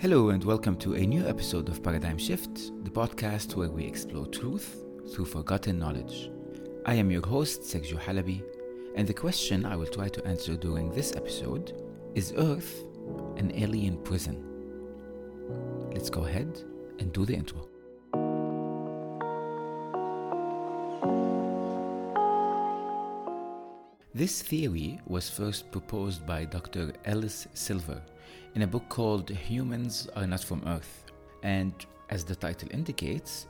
Hello, and welcome to a new episode of Paradigm Shift, the podcast where we explore truth through forgotten knowledge. I am your host, Sergio Halabi, and the question I will try to answer during this episode is Earth an alien prison? Let's go ahead and do the intro. This theory was first proposed by Dr. Ellis Silver in a book called Humans Are Not From Earth. And as the title indicates,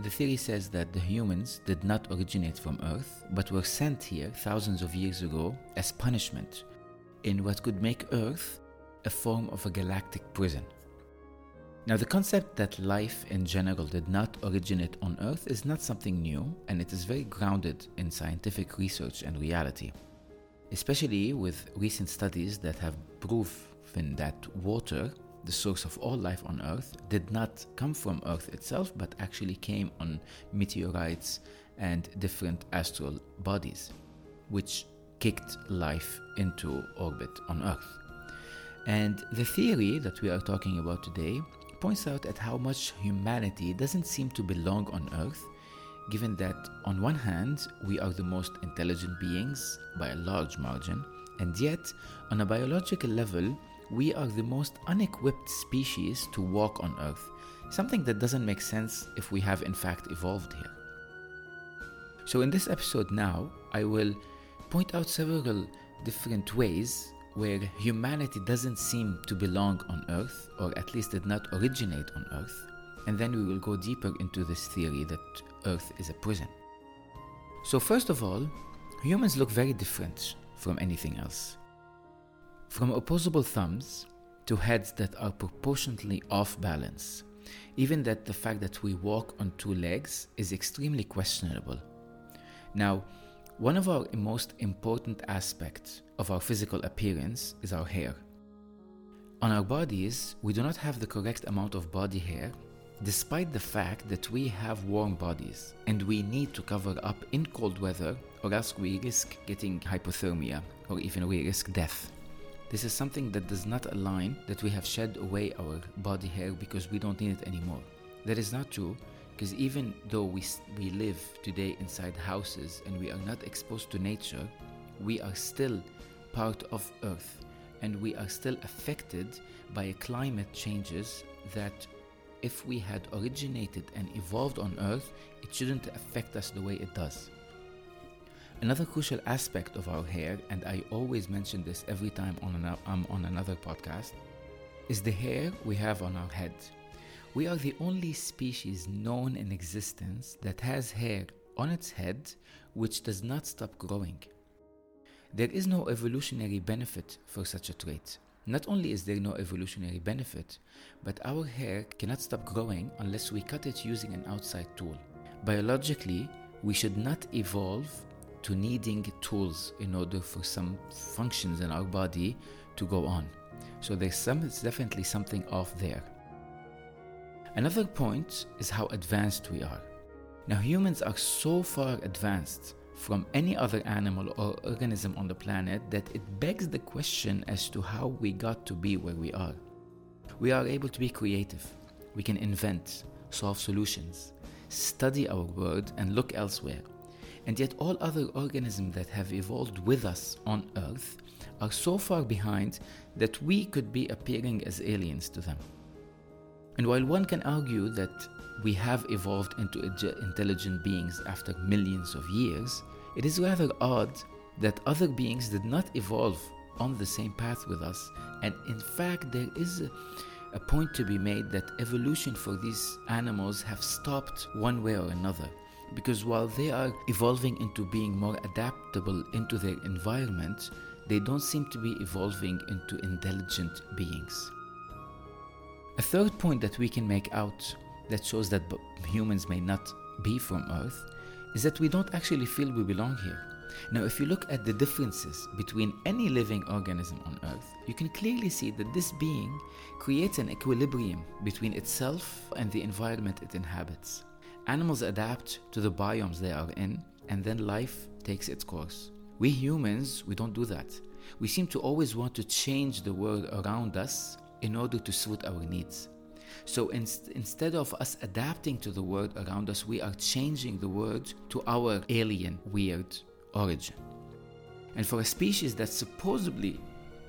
the theory says that the humans did not originate from Earth, but were sent here thousands of years ago as punishment in what could make Earth a form of a galactic prison. Now, the concept that life in general did not originate on Earth is not something new, and it is very grounded in scientific research and reality, especially with recent studies that have proven that water, the source of all life on Earth, did not come from Earth itself, but actually came on meteorites and different astral bodies, which kicked life into orbit on Earth. And the theory that we are talking about today points out at how much humanity doesn't seem to belong on Earth, given that, on one hand, we are the most intelligent beings by a large margin, and yet, on a biological level, we are the most unequipped species to walk on Earth, something that doesn't make sense if we have in fact evolved here. So, in this episode now, I will point out several different ways where humanity doesn't seem to belong on Earth, or at least did not originate on Earth, and then we will go deeper into this theory that Earth is a prison. So, first of all, humans look very different from anything else. From opposable thumbs to heads that are proportionately off balance, even that the fact that we walk on two legs is extremely questionable. Now, one of our most important aspects of our physical appearance is our hair. On our bodies, we do not have the correct amount of body hair, despite the fact that we have warm bodies and we need to cover up in cold weather, or else we risk getting hypothermia or even we risk death. This is something that does not align that we have shed away our body hair because we don't need it anymore. That is not true because even though we, we live today inside houses and we are not exposed to nature, we are still part of Earth and we are still affected by climate changes that if we had originated and evolved on Earth, it shouldn't affect us the way it does. Another crucial aspect of our hair, and I always mention this every time on an, I'm on another podcast, is the hair we have on our head. We are the only species known in existence that has hair on its head which does not stop growing. There is no evolutionary benefit for such a trait. Not only is there no evolutionary benefit, but our hair cannot stop growing unless we cut it using an outside tool. Biologically, we should not evolve to needing tools in order for some functions in our body to go on. So there's some it's definitely something off there. Another point is how advanced we are. Now humans are so far advanced from any other animal or organism on the planet that it begs the question as to how we got to be where we are. We are able to be creative. We can invent, solve solutions, study our world, and look elsewhere. And yet, all other organisms that have evolved with us on Earth are so far behind that we could be appearing as aliens to them. And while one can argue that we have evolved into intelligent beings after millions of years, it is rather odd that other beings did not evolve on the same path with us. And in fact, there is a, a point to be made that evolution for these animals have stopped one way or another because while they are evolving into being more adaptable into their environment, they don't seem to be evolving into intelligent beings. A third point that we can make out that shows that humans may not be from Earth is that we don't actually feel we belong here. Now, if you look at the differences between any living organism on Earth, you can clearly see that this being creates an equilibrium between itself and the environment it inhabits. Animals adapt to the biomes they are in, and then life takes its course. We humans, we don't do that. We seem to always want to change the world around us in order to suit our needs. So in, instead of us adapting to the world around us, we are changing the world to our alien, weird origin. And for a species that supposedly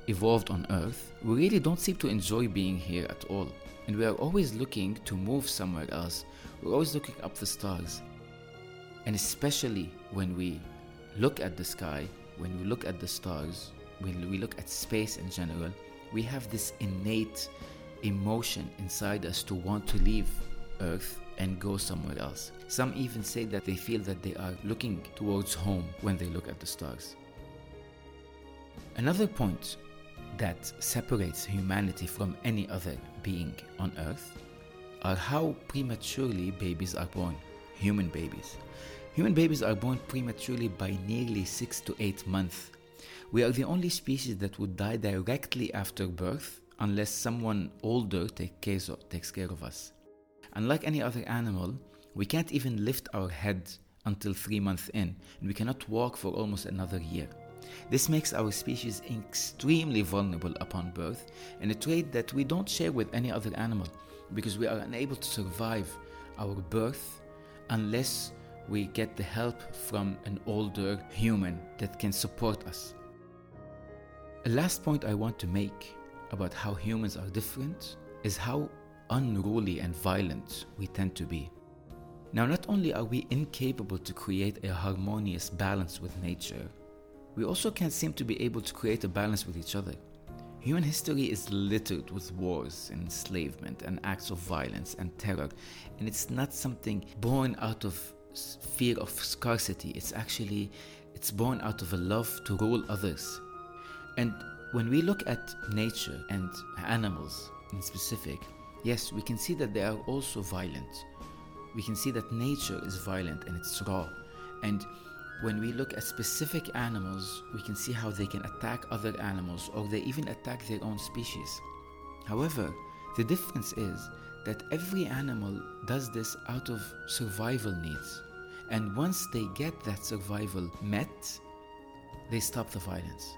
evolved on Earth, we really don't seem to enjoy being here at all. And we are always looking to move somewhere else. We're always looking up the stars. And especially when we look at the sky, when we look at the stars, when we look at space in general, we have this innate emotion inside us to want to leave Earth and go somewhere else. Some even say that they feel that they are looking towards home when they look at the stars. Another point that separates humanity from any other being on Earth are how prematurely babies are born, human babies. Human babies are born prematurely by nearly six to eight months. We are the only species that would die directly after birth unless someone older takes care of us. Unlike any other animal, we can't even lift our head until three months in, and we cannot walk for almost another year. This makes our species extremely vulnerable upon birth, and a trait that we don't share with any other animal because we are unable to survive our birth unless we get the help from an older human that can support us. A last point I want to make about how humans are different is how unruly and violent we tend to be. Now, not only are we incapable to create a harmonious balance with nature, we also can't seem to be able to create a balance with each other. Human history is littered with wars and enslavement and acts of violence and terror, and it's not something born out of fear of scarcity. It's actually it's born out of a love to rule others. And when we look at nature and animals in specific, yes, we can see that they are also violent. We can see that nature is violent and it's raw. And when we look at specific animals, we can see how they can attack other animals or they even attack their own species. However, the difference is that every animal does this out of survival needs. And once they get that survival met, they stop the violence.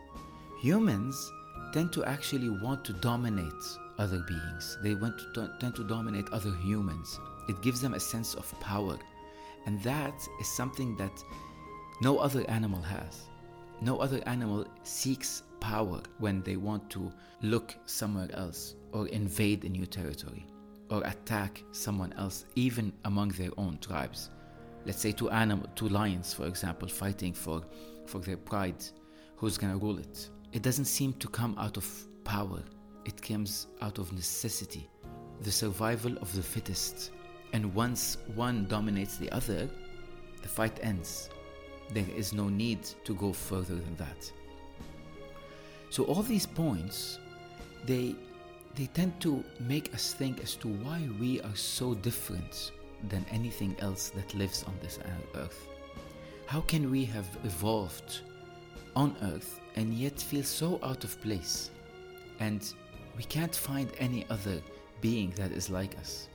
Humans tend to actually want to dominate other beings, they want to tend to dominate other humans. It gives them a sense of power. And that is something that no other animal has. No other animal seeks power when they want to look somewhere else or invade a new territory or attack someone else, even among their own tribes. Let's say two animal, two lions, for example, fighting for, for their pride. Who's gonna rule it? It doesn't seem to come out of power. It comes out of necessity, the survival of the fittest. And once one dominates the other, the fight ends there is no need to go further than that. So all these points, they they tend to make us think as to why we are so different than anything else that lives on this earth. How can we have evolved on earth and yet feel so out of place? And we can't find any other being that is like us.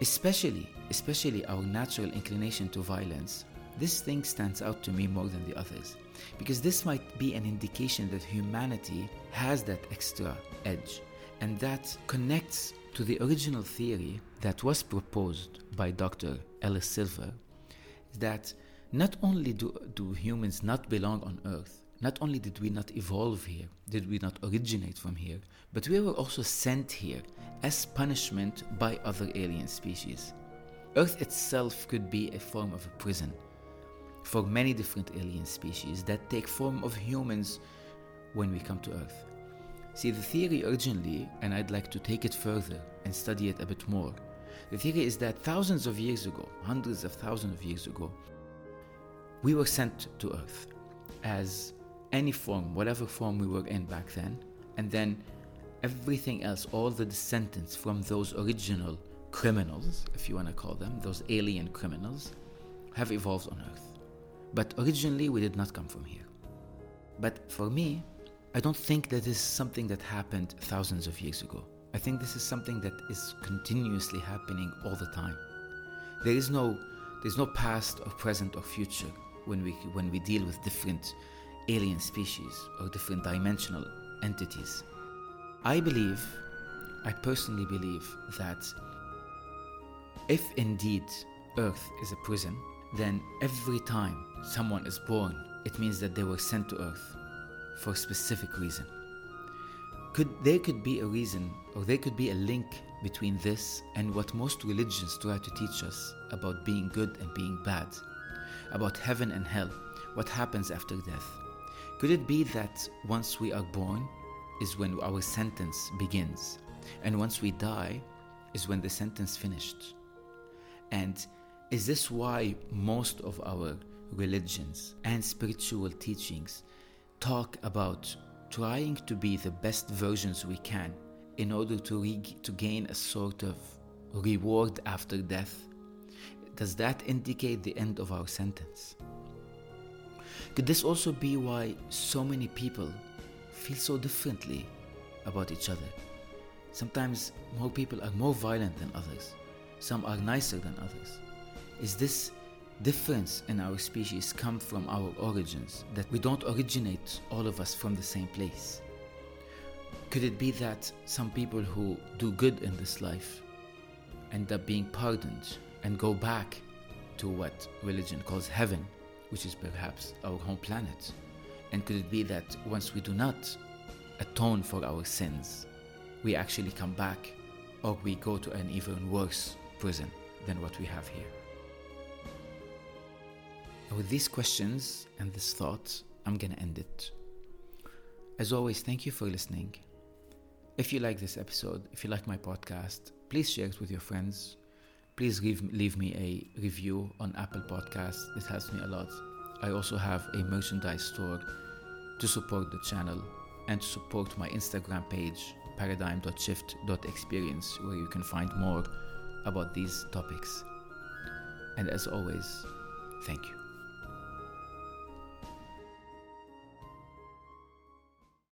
Especially, especially our natural inclination to violence this thing stands out to me more than the others because this might be an indication that humanity has that extra edge and that connects to the original theory that was proposed by Dr. Ellis Silver that not only do, do humans not belong on Earth, not only did we not evolve here, did we not originate from here, but we were also sent here as punishment by other alien species. Earth itself could be a form of a prison for many different alien species that take form of humans when we come to Earth. See, the theory originally, and I'd like to take it further and study it a bit more, the theory is that thousands of years ago, hundreds of thousands of years ago, we were sent to Earth as any form, whatever form we were in back then, and then everything else, all the descendants from those original criminals, if you want to call them, those alien criminals, have evolved on Earth. But originally, we did not come from here. But for me, I don't think that this is something that happened thousands of years ago. I think this is something that is continuously happening all the time. There is no, there's no past or present or future when we, when we deal with different alien species or different dimensional entities. I believe, I personally believe that if indeed Earth is a prison, then every time someone is born, it means that they were sent to Earth for a specific reason. Could there could be a reason, or there could be a link between this and what most religions try to teach us about being good and being bad, about heaven and hell, what happens after death. Could it be that once we are born is when our sentence begins, and once we die is when the sentence finished? And is this why most of our religions and spiritual teachings talk about trying to be the best versions we can in order to, re- to gain a sort of reward after death? Does that indicate the end of our sentence? Could this also be why so many people feel so differently about each other? Sometimes more people are more violent than others, some are nicer than others. Is this difference in our species come from our origins, that we don't originate all of us from the same place? Could it be that some people who do good in this life end up being pardoned and go back to what religion calls heaven, which is perhaps our home planet? And could it be that once we do not atone for our sins, we actually come back or we go to an even worse prison than what we have here? With these questions and this thought, I'm gonna end it. As always, thank you for listening. If you like this episode, if you like my podcast, please share it with your friends. Please leave, leave me a review on Apple Podcasts, it helps me a lot. I also have a merchandise store to support the channel and to support my Instagram page, paradigm.shift.experience, where you can find more about these topics. And as always, thank you.